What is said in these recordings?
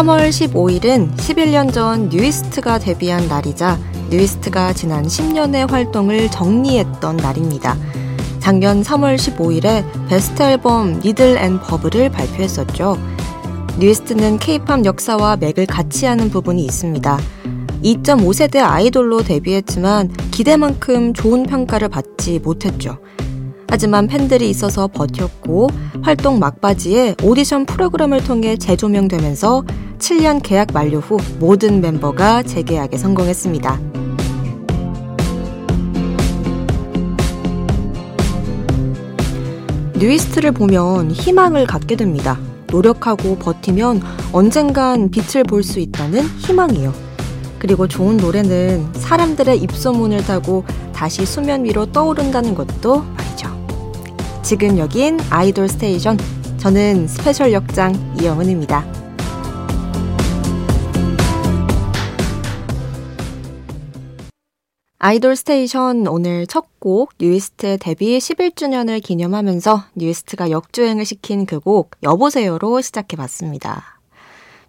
3월 15일은 11년 전 뉴이스트가 데뷔한 날이자 뉴이스트가 지난 10년의 활동을 정리했던 날입니다. 작년 3월 15일에 베스트 앨범 Needle & Bubble을 발표했었죠. 뉴이스트는 케이팝 역사와 맥을 같이 하는 부분이 있습니다. 2.5세대 아이돌로 데뷔했지만 기대만큼 좋은 평가를 받지 못했죠. 하지만 팬들이 있어서 버텼고 활동 막바지에 오디션 프로그램을 통해 재조명되면서 7년 계약 만료 후 모든 멤버가 재계약에 성공했습니다. 뉴이스트를 보면 희망을 갖게 됩니다. 노력하고 버티면 언젠간 빛을 볼 수 있다는 희망이요. 그리고 좋은 노래는 사람들의 입소문을 타고 다시 수면 위로 떠오른다는 것도 말이죠. 지금 여긴 아이돌 스테이션. 저는 스페셜 역장 이영은입니다. 아이돌 스테이션 오늘 첫 곡 뉴이스트 데뷔 11주년을 기념하면서 뉴이스트가 역주행을 시킨 그 곡 여보세요로 시작해봤습니다.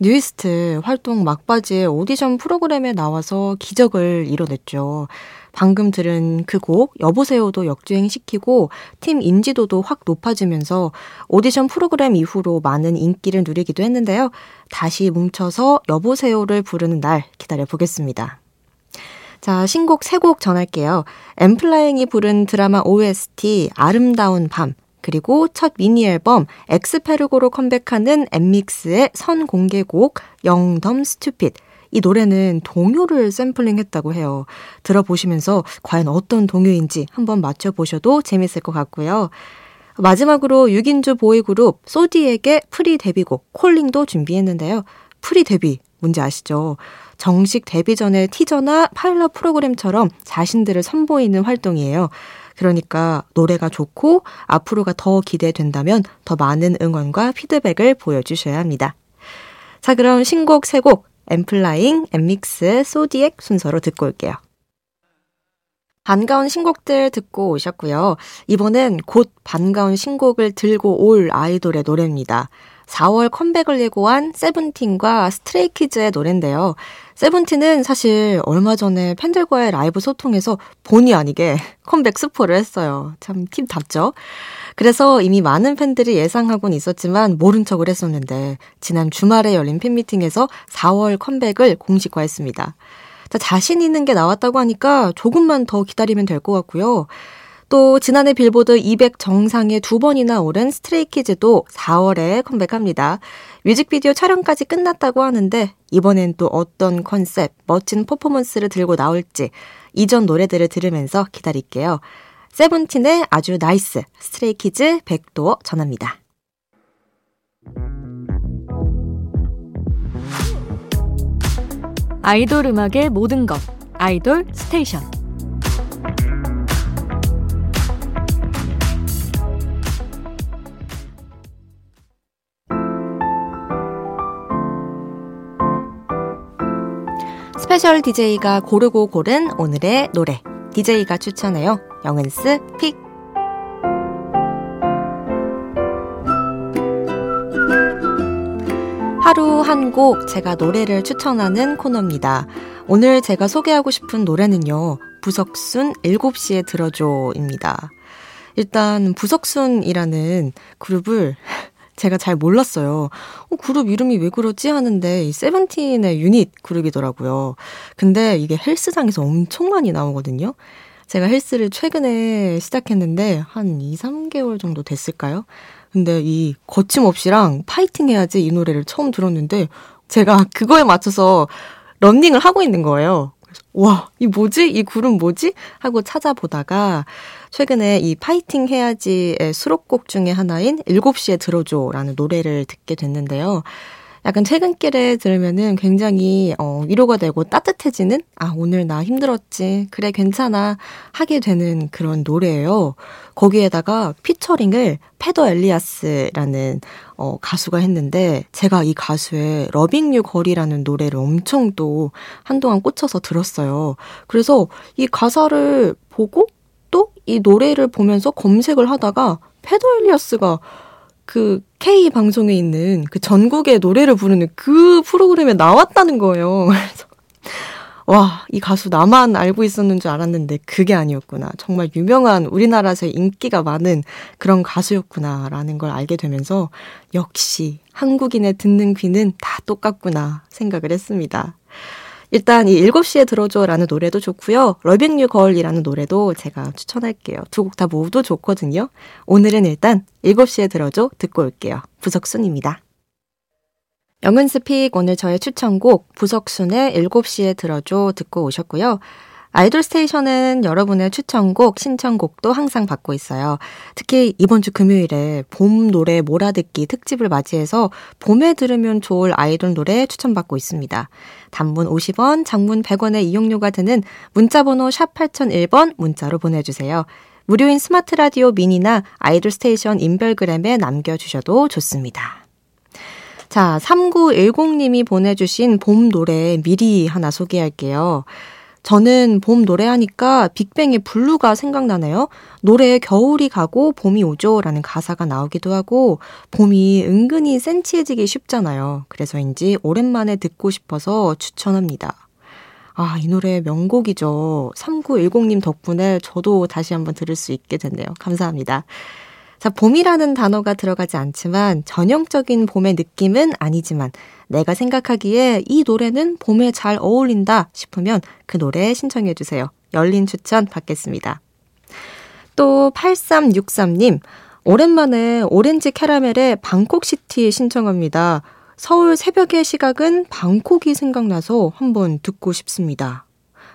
뉴이스트 활동 막바지에 오디션 프로그램에 나와서 기적을 이뤄냈죠. 방금 들은 그 곡 여보세요도 역주행시키고 팀 인지도도 확 높아지면서 오디션 프로그램 이후로 많은 인기를 누리기도 했는데요. 다시 뭉쳐서 여보세요를 부르는 날 기다려 보겠습니다. 자, 신곡 세 곡 전할게요. 엠플라잉이 부른 드라마 OST 아름다운 밤, 그리고 첫 미니 앨범 엑스페르고로 컴백하는 엠믹스의 선 공개곡 영덤 스튜핏. 이 노래는 동요를 샘플링 했다고 해요. 들어보시면서 과연 어떤 동요인지 한번 맞춰보셔도 재밌을 것 같고요. 마지막으로 6인조 보이그룹 소디엑의 pre 데뷔곡 Calling도 준비했는데요. pre 데뷔 뭔지 아시죠? 정식 데뷔 전에 티저나 파일럿 프로그램처럼 자신들을 선보이는 활동이에요. 그러니까 노래가 좋고 앞으로가 더 기대된다면 더 많은 응원과 피드백을 보여주셔야 합니다. 자, 그럼 신곡 세 곡, 엔플라잉, 엔믹스, 소디엑 순서로 듣고 올게요. 반가운 신곡들 듣고 오셨고요. 이번엔 곧 반가운 신곡을 들고 올 아이돌의 노래입니다. 4월 컴백을 예고한 세븐틴과 스트레이키즈의 노래인데요. 세븐틴은 사실 얼마 전에 팬들과의 라이브 소통에서 본의 아니게 컴백 스포를 했어요. 참 팀답죠? 그래서 이미 많은 팬들이 예상하곤 있었지만 모른 척을 했었는데 지난 주말에 열린 팬미팅에서 4월 컴백을 공식화했습니다. 자신 있는 게 나왔다고 하니까 조금만 더 기다리면 될 것 같고요. 또 지난해 빌보드 200 정상에 두 번이나 오른 스트레이키즈도 4월에 컴백합니다. 뮤직비디오 촬영까지 끝났다고 하는데 이번엔 또 어떤 컨셉, 멋진 퍼포먼스를 들고 나올지 이전 노래들을 들으면서 기다릴게요. 세븐틴의 아주 NICE 스트레이키즈 Back Door 전합니다. 아이돌 음악의 모든 것 아이돌 스테이션 스페셜 DJ가 고르고 고른 오늘의 노래. DJ가 추천해요. 영은스 픽. 하루 한 곡 제가 노래를 추천하는 코너입니다. 오늘 제가 소개하고 싶은 노래는요. 부석순 7시에 들어줘입니다. 일단 부석순이라는 그룹을 제가 잘 몰랐어요. 어, 그룹 이름이 왜 그러지 하는데 이 세븐틴의 유닛 그룹이더라고요. 근데 이게 헬스장에서 엄청 많이 나오거든요. 제가 헬스를 최근에 시작했는데 한 2, 3개월 정도 됐을까요? 근데 이 거침없이랑 파이팅 해야지 이 노래를 처음 들었는데 제가 그거에 맞춰서 런닝을 하고 있는 거예요. 와, 이 뭐지? 이 그룹 뭐지? 하고 찾아보다가 최근에 이 파이팅 해야지의 수록곡 중에 하나인 7시에 들어줘 라는 노래를 듣게 됐는데요. 약간 퇴근길에 들으면은 굉장히 어, 위로가 되고 따뜻해지는 아 오늘 나 힘들었지 그래 괜찮아 하게 되는 그런 노래예요. 거기에다가 피처링을 페더 엘리아스라는 어, 가수가 했는데 제가 이 가수의 Loving You Girl이라는 노래를 엄청 또 한동안 꽂혀서 들었어요. 그래서 이 가사를 보고 또 이 노래를 보면서 검색을 하다가 페더 엘리아스가 그 K 방송에 있는 그 전국의 노래를 부르는 그 프로그램에 나왔다는 거예요. 그래서 와, 이 가수 나만 알고 있었는 줄 알았는데 그게 아니었구나. 정말 유명한 우리나라에서 인기가 많은 그런 가수였구나라는 걸 알게 되면서 역시 한국인의 듣는 귀는 다 똑같구나 생각을 했습니다. 일단 이 7시에 들어줘라는 노래도 좋고요. 러빙 유 걸이라는 노래도 제가 추천할게요. 두 곡 다 모두 좋거든요. 오늘은 일단 7시에 들어줘 듣고 올게요. 부석순입니다. 영은's pick 오늘 저의 추천곡 부석순의 7시에 들어줘 듣고 오셨고요. 아이돌 스테이션은 여러분의 추천곡, 신청곡도 항상 받고 있어요. 특히 이번 주 금요일에 봄 노래 몰아듣기 특집을 맞이해서 봄에 들으면 좋을 아이돌 노래 추천받고 있습니다. 단문 50원, 장문 100원의 이용료가 드는 문자번호 샵 8001번 문자로 보내주세요. 무료인 스마트 라디오 미니나 아이돌 스테이션 인별그램에 남겨주셔도 좋습니다. 자, 3910님이 보내주신 봄 노래 미리 하나 소개할게요. 저는 봄 노래하니까 빅뱅의 블루가 생각나네요. 노래에 겨울이 가고 봄이 오죠. 라는 가사가 나오기도 하고, 봄이 은근히 센치해지기 쉽잖아요. 그래서인지 오랜만에 듣고 싶어서 추천합니다. 아, 이 노래 명곡이죠. 3910님 덕분에 저도 다시 한번 들을 수 있게 됐네요. 감사합니다. 자, 봄이라는 단어가 들어가지 않지만 전형적인 봄의 느낌은 아니지만 내가 생각하기에 이 노래는 봄에 잘 어울린다 싶으면 그 노래 신청해 주세요. 열린 추천 받겠습니다. 또 8363님, 오랜만에 오렌지 캐러멜의 방콕시티 신청합니다. 서울 새벽의 시각은 방콕이 생각나서 한번 듣고 싶습니다.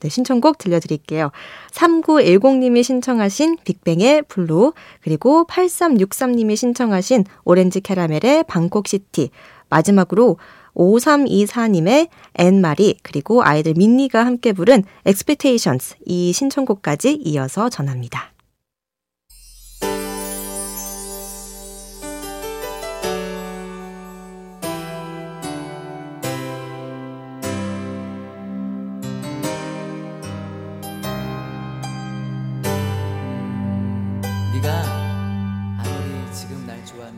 네, 신청곡 들려드릴게요. 3910님이 신청하신 빅뱅의 Blue, 그리고 8363님이 신청하신 오렌지 캐러멜의 Bangkok City, 마지막으로 5324님의 앤마리, 그리고 아이들 민니가 함께 부른 Expectations, 이 신청곡까지 이어서 전합니다.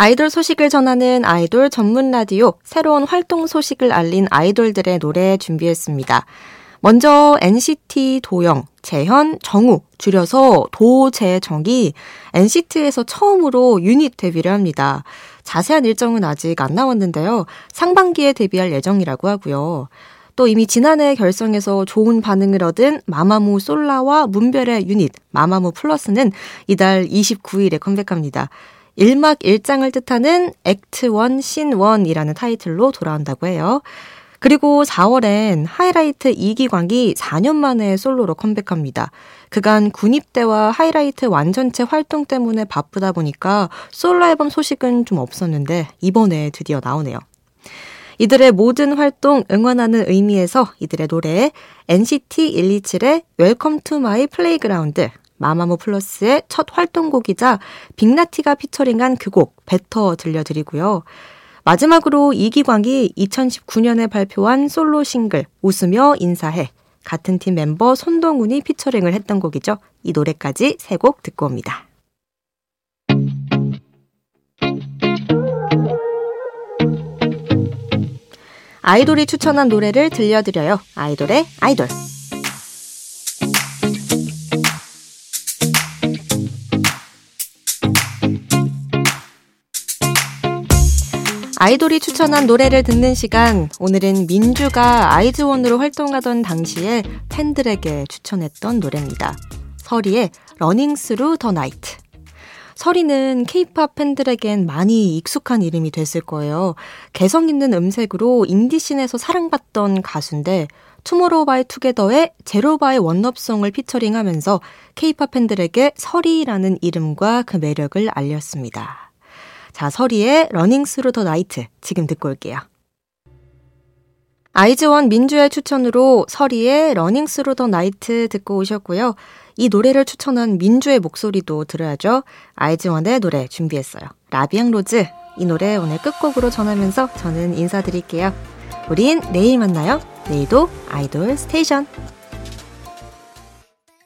아이돌 소식을 전하는 아이돌 전문 라디오, 새로운 활동 소식을 알린 아이돌들의 노래 준비했습니다. 먼저 NCT 도영, 재현, 정우, 줄여서 도재정이 NCT에서 처음으로 유닛 데뷔를 합니다. 자세한 일정은 아직 안 나왔는데요. 상반기에 데뷔할 예정이라고 하고요. 또 이미 지난해 결성에서 좋은 반응을 얻은 마마무 솔라와 문별의 유닛 마마무 플러스는 이달 29일에 컴백합니다. 1막 1장을 뜻하는 액트 1, 신 1이라는 타이틀로 돌아온다고 해요. 그리고 4월엔 하이라이트 2기광이 4년 만에 솔로로 컴백합니다. 그간 군입대와 하이라이트 완전체 활동 때문에 바쁘다 보니까 솔로 앨범 소식은 좀 없었는데 이번에 드디어 나오네요. 이들의 모든 활동 응원하는 의미에서 이들의 노래 NCT 127의 Welcome to My Playground 마마무 플러스의 첫 활동곡이자 빅나티가 피처링한 그곡 Better 들려드리고요. 마지막으로 이기광이 2019년에 발표한 솔로 싱글 웃으며 인사해 같은 팀 멤버 손동훈이 피처링을 했던 곡이죠. 이 노래까지 세 곡 듣고 옵니다. 아이돌이 추천한 노래를 들려드려요. 아이돌의 아이돌. 아이돌이 추천한 노래를 듣는 시간. 오늘은 민주가 아이즈원으로 활동하던 당시에 팬들에게 추천했던 노래입니다. 서리의 Running Through the Night. 서리는 케이팝 팬들에겐 많이 익숙한 이름이 됐을 거예요. 개성 있는 음색으로 인디씬에서 사랑받던 가수인데 투모로우 바이 투게더의 Zero by One Lovesong을 피처링하면서 케이팝 팬들에게 서리라는 이름과 그 매력을 알렸습니다. 자, 서리의 Running Through the Night 지금 듣고 올게요. 아이즈원 민주의 추천으로 서리의 Running Through the Night 듣고 오셨고요. 이 노래를 추천한 민주의 목소리도 들어야죠. 아이즈원의 노래 준비했어요. La Vie en Rose. 이 노래 오늘 끝곡으로 전하면서 저는 인사드릴게요. 우린 내일 만나요. 내일도 아이돌 스테이션.